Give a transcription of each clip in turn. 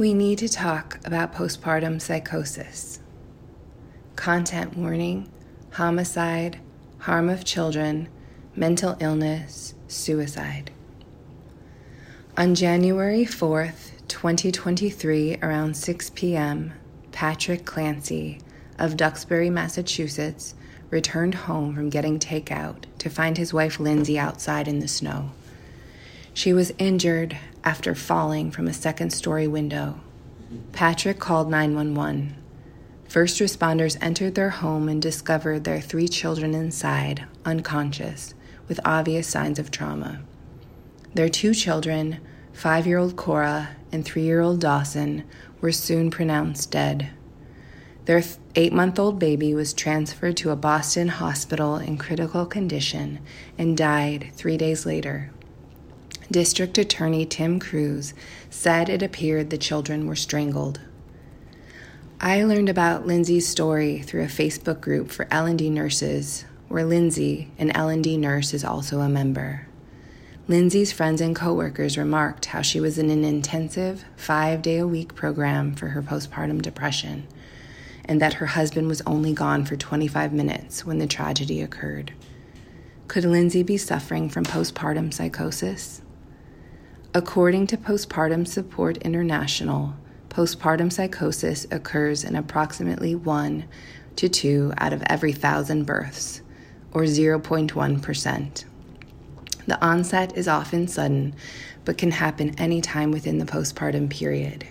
We need to talk about postpartum psychosis. Content warning, homicide, harm of children, mental illness, suicide. On January 4th, 2023, around 6 p.m., Patrick Clancy of Duxbury, Massachusetts, returned home from getting takeout to find his wife Lindsay outside in the snow. She was injured after falling from a second story window. Patrick called 911. First responders entered their home and discovered their three children inside, unconscious, with obvious signs of trauma. Their two children, five year old Cora and three year old Dawson, were soon pronounced dead. Their eight month old baby was transferred to a Boston hospital in critical condition and died three days later. District Attorney Tim Cruz said it appeared the children were strangled. I learned about Lindsay's story through a Facebook group for L&D nurses, where Lindsay, an L&D nurse, is also a member. Lindsay's friends and coworkers remarked how she was in an intensive, five day a week program for her postpartum depression, and that her husband was only gone for 25 minutes when the tragedy occurred. Could Lindsay be suffering from postpartum psychosis? According to Postpartum Support International, postpartum psychosis occurs in approximately 1 to 2 out of every thousand births, or 0.1%. The onset is often sudden, but can happen anytime within the postpartum period.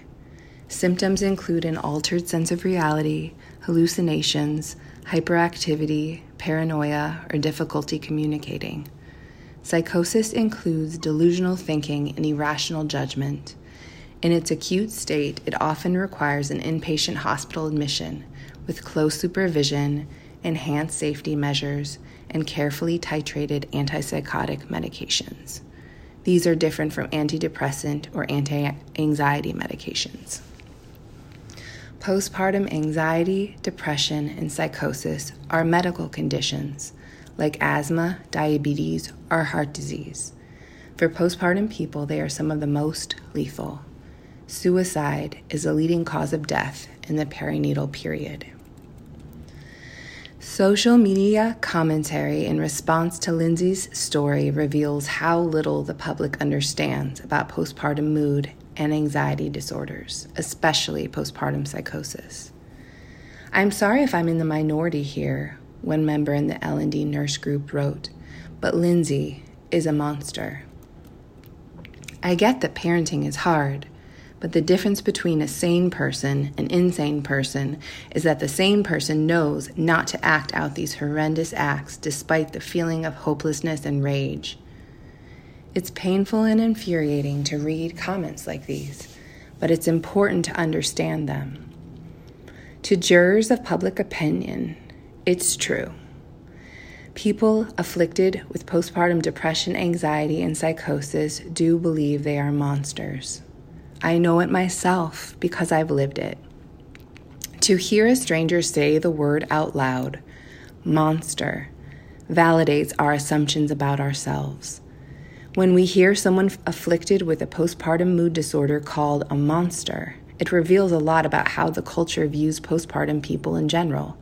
Symptoms include an altered sense of reality, hallucinations, hyperactivity, paranoia, or difficulty communicating. Psychosis includes delusional thinking and irrational judgment. In its acute state, it often requires an inpatient hospital admission with close supervision, enhanced safety measures, and carefully titrated antipsychotic medications. These are different from antidepressant or anti anxiety medications. Postpartum anxiety, depression, and psychosis are medical conditions like asthma, diabetes, or heart disease. For postpartum people, they are some of the most lethal. Suicide is a leading cause of death in the perinatal period. Social media commentary in response to Lindsay's story reveals how little the public understands about postpartum mood and anxiety disorders, especially postpartum psychosis. I'm sorry if I'm in the minority here one member in the L&D nurse group wrote, but Lindsay is a monster. I get that parenting is hard, but the difference between a sane person and insane person is that the sane person knows not to act out these horrendous acts despite the feeling of hopelessness and rage. It's painful and infuriating to read comments like these, but it's important to understand them. To jurors of public opinion, it's true. People afflicted with postpartum depression, anxiety, and psychosis do believe they are monsters. I know it myself because I've lived it. To hear a stranger say the word out loud, monster, validates our assumptions about ourselves. When we hear someone afflicted with a postpartum mood disorder called a monster, it reveals a lot about how the culture views postpartum people in general.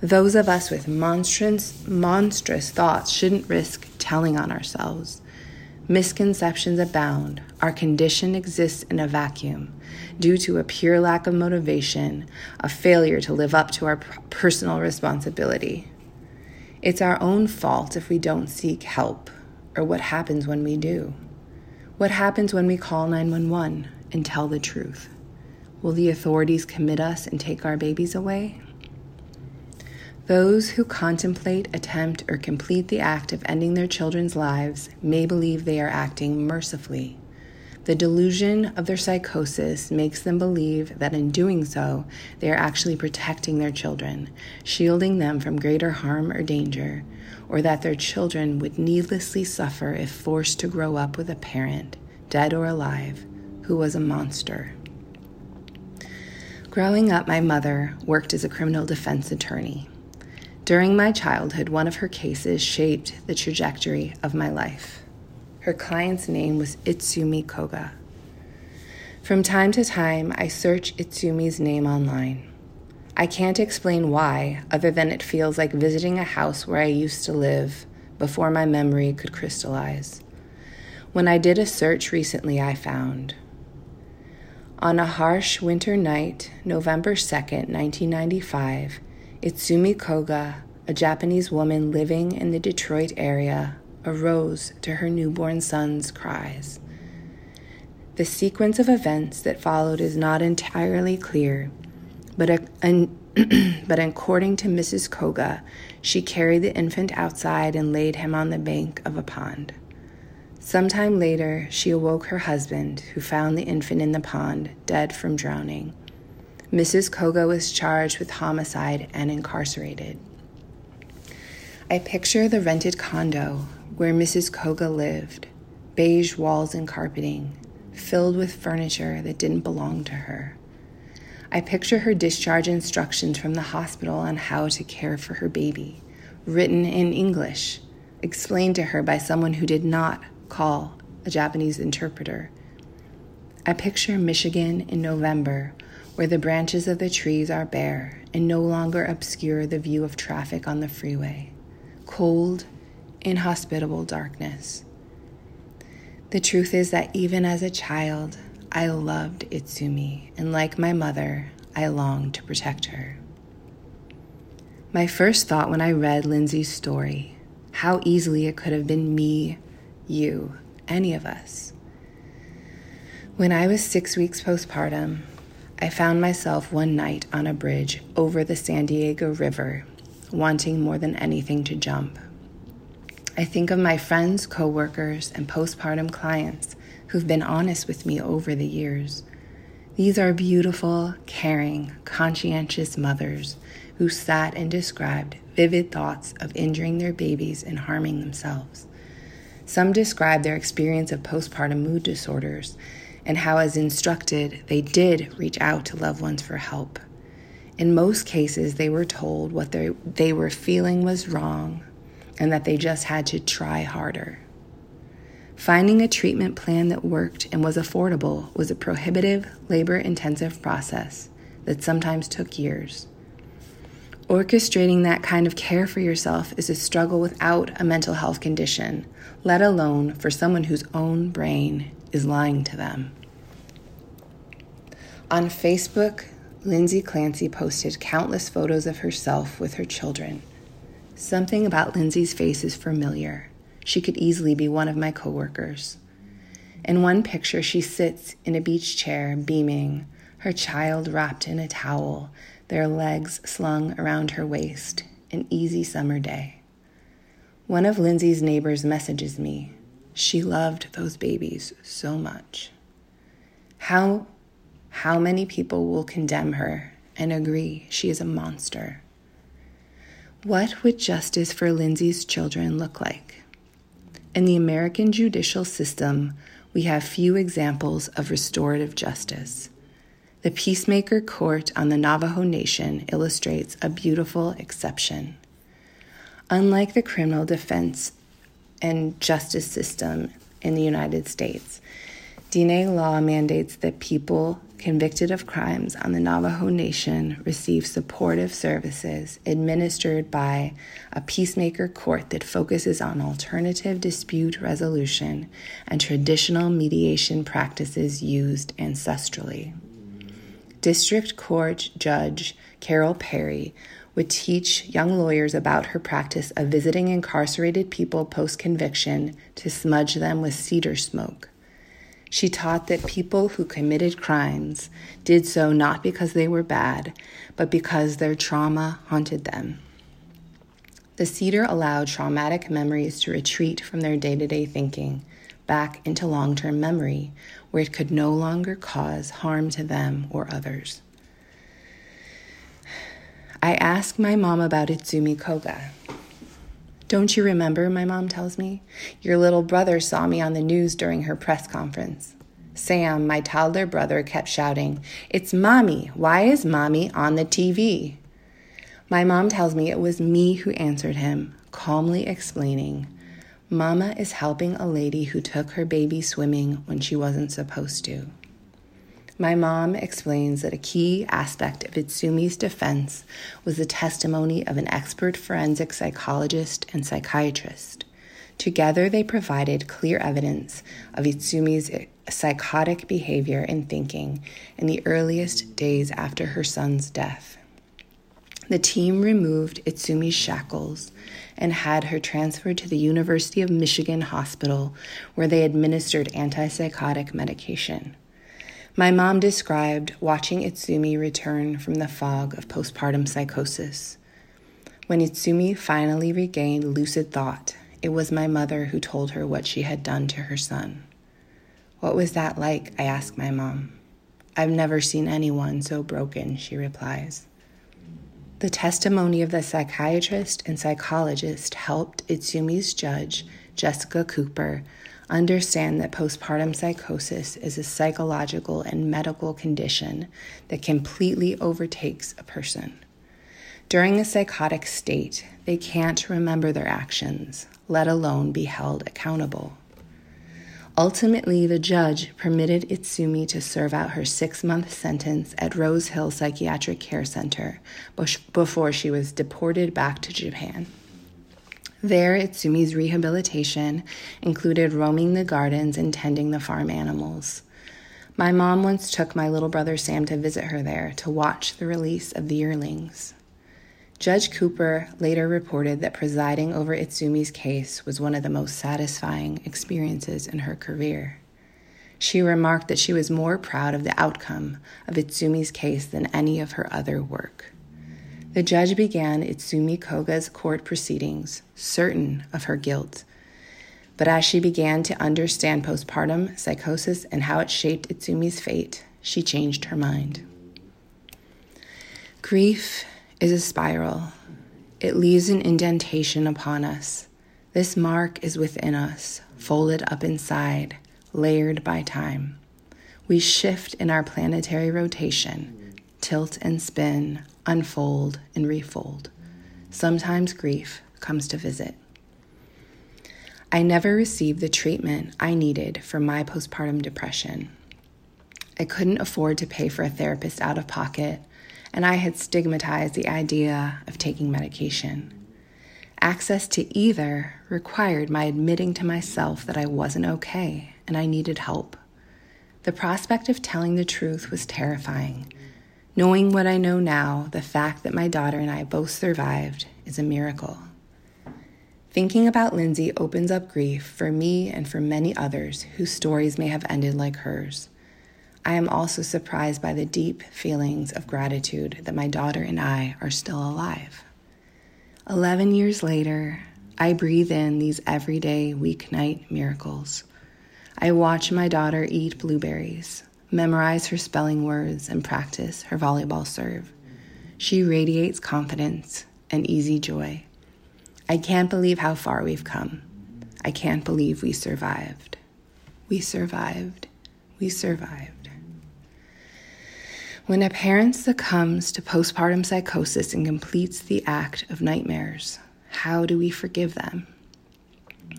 Those of us with monstrous, monstrous thoughts shouldn't risk telling on ourselves. Misconceptions abound. Our condition exists in a vacuum due to a pure lack of motivation, a failure to live up to our personal responsibility. It's our own fault if we don't seek help, or what happens when we do. What happens when we call 911 and tell the truth? Will the authorities commit us and take our babies away? Those who contemplate, attempt, or complete the act of ending their children's lives may believe they are acting mercifully. The delusion of their psychosis makes them believe that in doing so, they are actually protecting their children, shielding them from greater harm or danger, or that their children would needlessly suffer if forced to grow up with a parent, dead or alive, who was a monster. Growing up, my mother worked as a criminal defense attorney. During my childhood, one of her cases shaped the trajectory of my life. Her client's name was Itsumi Koga. From time to time, I search Itsumi's name online. I can't explain why, other than it feels like visiting a house where I used to live before my memory could crystallize. When I did a search recently, I found on a harsh winter night, November 2nd, 1995, Itsumi Koga, a Japanese woman living in the Detroit area, arose to her newborn son's cries. The sequence of events that followed is not entirely clear, but, a, an, but according to Mrs. Koga, she carried the infant outside and laid him on the bank of a pond. Sometime later, she awoke her husband, who found the infant in the pond, dead from drowning. Mrs. Koga was charged with homicide and incarcerated. I picture the rented condo where Mrs. Koga lived beige walls and carpeting, filled with furniture that didn't belong to her. I picture her discharge instructions from the hospital on how to care for her baby, written in English, explained to her by someone who did not call a Japanese interpreter. I picture Michigan in November, where the branches of the trees are bare and no longer obscure the view of traffic on the freeway. Cold, inhospitable darkness. The truth is that even as a child, I loved Itsumi, and like my mother, I longed to protect her. My first thought when I read Lindsay's story, how easily it could have been me, you, any of us. When I was six weeks postpartum, I found myself one night on a bridge over the San Diego River, wanting more than anything to jump. I think of my friends, coworkers, and postpartum clients who've been honest with me over the years. These are beautiful, caring, conscientious mothers who sat and described vivid thoughts of injuring their babies and harming themselves. Some described their experience of postpartum mood disorders and how, as instructed, they did reach out to loved ones for help. In most cases, they were told what they, they were feeling was wrong and that they just had to try harder. Finding a treatment plan that worked and was affordable was a prohibitive, labor intensive process that sometimes took years. Orchestrating that kind of care for yourself is a struggle without a mental health condition, let alone for someone whose own brain is lying to them. On Facebook, Lindsay Clancy posted countless photos of herself with her children. Something about Lindsay's face is familiar. She could easily be one of my coworkers. In one picture, she sits in a beach chair, beaming, her child wrapped in a towel, their legs slung around her waist, an easy summer day. One of Lindsay's neighbors messages me. She loved those babies so much. How, how many people will condemn her and agree she is a monster? What would justice for Lindsay's children look like? In the American judicial system, we have few examples of restorative justice. The Peacemaker Court on the Navajo Nation illustrates a beautiful exception. Unlike the criminal defense and justice system in the United States, Diné law mandates that people convicted of crimes on the Navajo Nation receive supportive services administered by a peacemaker court that focuses on alternative dispute resolution and traditional mediation practices used ancestrally. District Court Judge Carol Perry would teach young lawyers about her practice of visiting incarcerated people post conviction to smudge them with cedar smoke. She taught that people who committed crimes did so not because they were bad, but because their trauma haunted them. The cedar allowed traumatic memories to retreat from their day to day thinking back into long term memory, where it could no longer cause harm to them or others. I asked my mom about Itsumi Koga. Don't you remember? My mom tells me. Your little brother saw me on the news during her press conference. Sam, my toddler brother, kept shouting, It's mommy. Why is mommy on the TV? My mom tells me it was me who answered him, calmly explaining, Mama is helping a lady who took her baby swimming when she wasn't supposed to. My mom explains that a key aspect of Itsumi's defense was the testimony of an expert forensic psychologist and psychiatrist. Together, they provided clear evidence of Itsumi's psychotic behavior and thinking in the earliest days after her son's death. The team removed Itsumi's shackles and had her transferred to the University of Michigan Hospital, where they administered antipsychotic medication. My mom described watching Itsumi return from the fog of postpartum psychosis. When Itsumi finally regained lucid thought, it was my mother who told her what she had done to her son. What was that like? I asked my mom. I've never seen anyone so broken, she replies. The testimony of the psychiatrist and psychologist helped Itsumi's judge, Jessica Cooper, understand that postpartum psychosis is a psychological and medical condition that completely overtakes a person. During a psychotic state, they can't remember their actions, let alone be held accountable. Ultimately, the judge permitted Itsumi to serve out her six month sentence at Rose Hill Psychiatric Care Center before she was deported back to Japan. There, Itsumi's rehabilitation included roaming the gardens and tending the farm animals. My mom once took my little brother Sam to visit her there to watch the release of the yearlings. Judge Cooper later reported that presiding over Itsumi's case was one of the most satisfying experiences in her career. She remarked that she was more proud of the outcome of Itsumi's case than any of her other work. The judge began Itsumi Koga's court proceedings, certain of her guilt. But as she began to understand postpartum psychosis and how it shaped Itsumi's fate, she changed her mind. Grief is a spiral. It leaves an indentation upon us. This mark is within us, folded up inside, layered by time. We shift in our planetary rotation, tilt and spin, unfold and refold. Sometimes grief comes to visit. I never received the treatment I needed for my postpartum depression. I couldn't afford to pay for a therapist out of pocket and I had stigmatized the idea of taking medication. Access to either required my admitting to myself that I wasn't okay and I needed help. The prospect of telling the truth was terrifying. Knowing what I know now, the fact that my daughter and I both survived is a miracle. Thinking about Lindsay opens up grief for me and for many others whose stories may have ended like hers. I am also surprised by the deep feelings of gratitude that my daughter and I are still alive. 11 years later, I breathe in these everyday weeknight miracles. I watch my daughter eat blueberries, memorize her spelling words, and practice her volleyball serve. She radiates confidence and easy joy. I can't believe how far we've come. I can't believe we survived. We survived. We survived. When a parent succumbs to postpartum psychosis and completes the act of nightmares, how do we forgive them?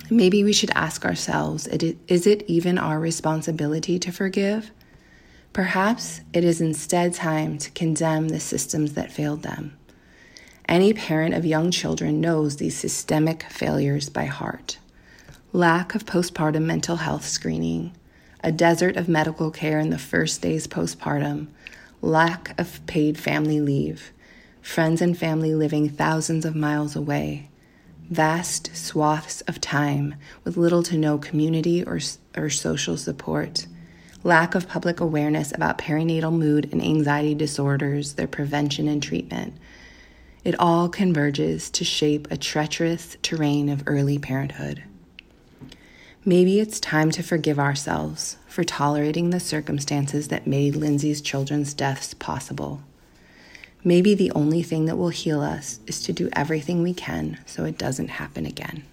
Maybe we should ask ourselves is it even our responsibility to forgive? Perhaps it is instead time to condemn the systems that failed them. Any parent of young children knows these systemic failures by heart lack of postpartum mental health screening, a desert of medical care in the first days postpartum lack of paid family leave, friends and family living thousands of miles away, vast swaths of time with little to no community or, or social support, lack of public awareness about perinatal mood and anxiety disorders, their prevention and treatment. It all converges to shape a treacherous terrain of early parenthood. Maybe it's time to forgive ourselves for tolerating the circumstances that made Lindsay's children's deaths possible. Maybe the only thing that will heal us is to do everything we can so it doesn't happen again.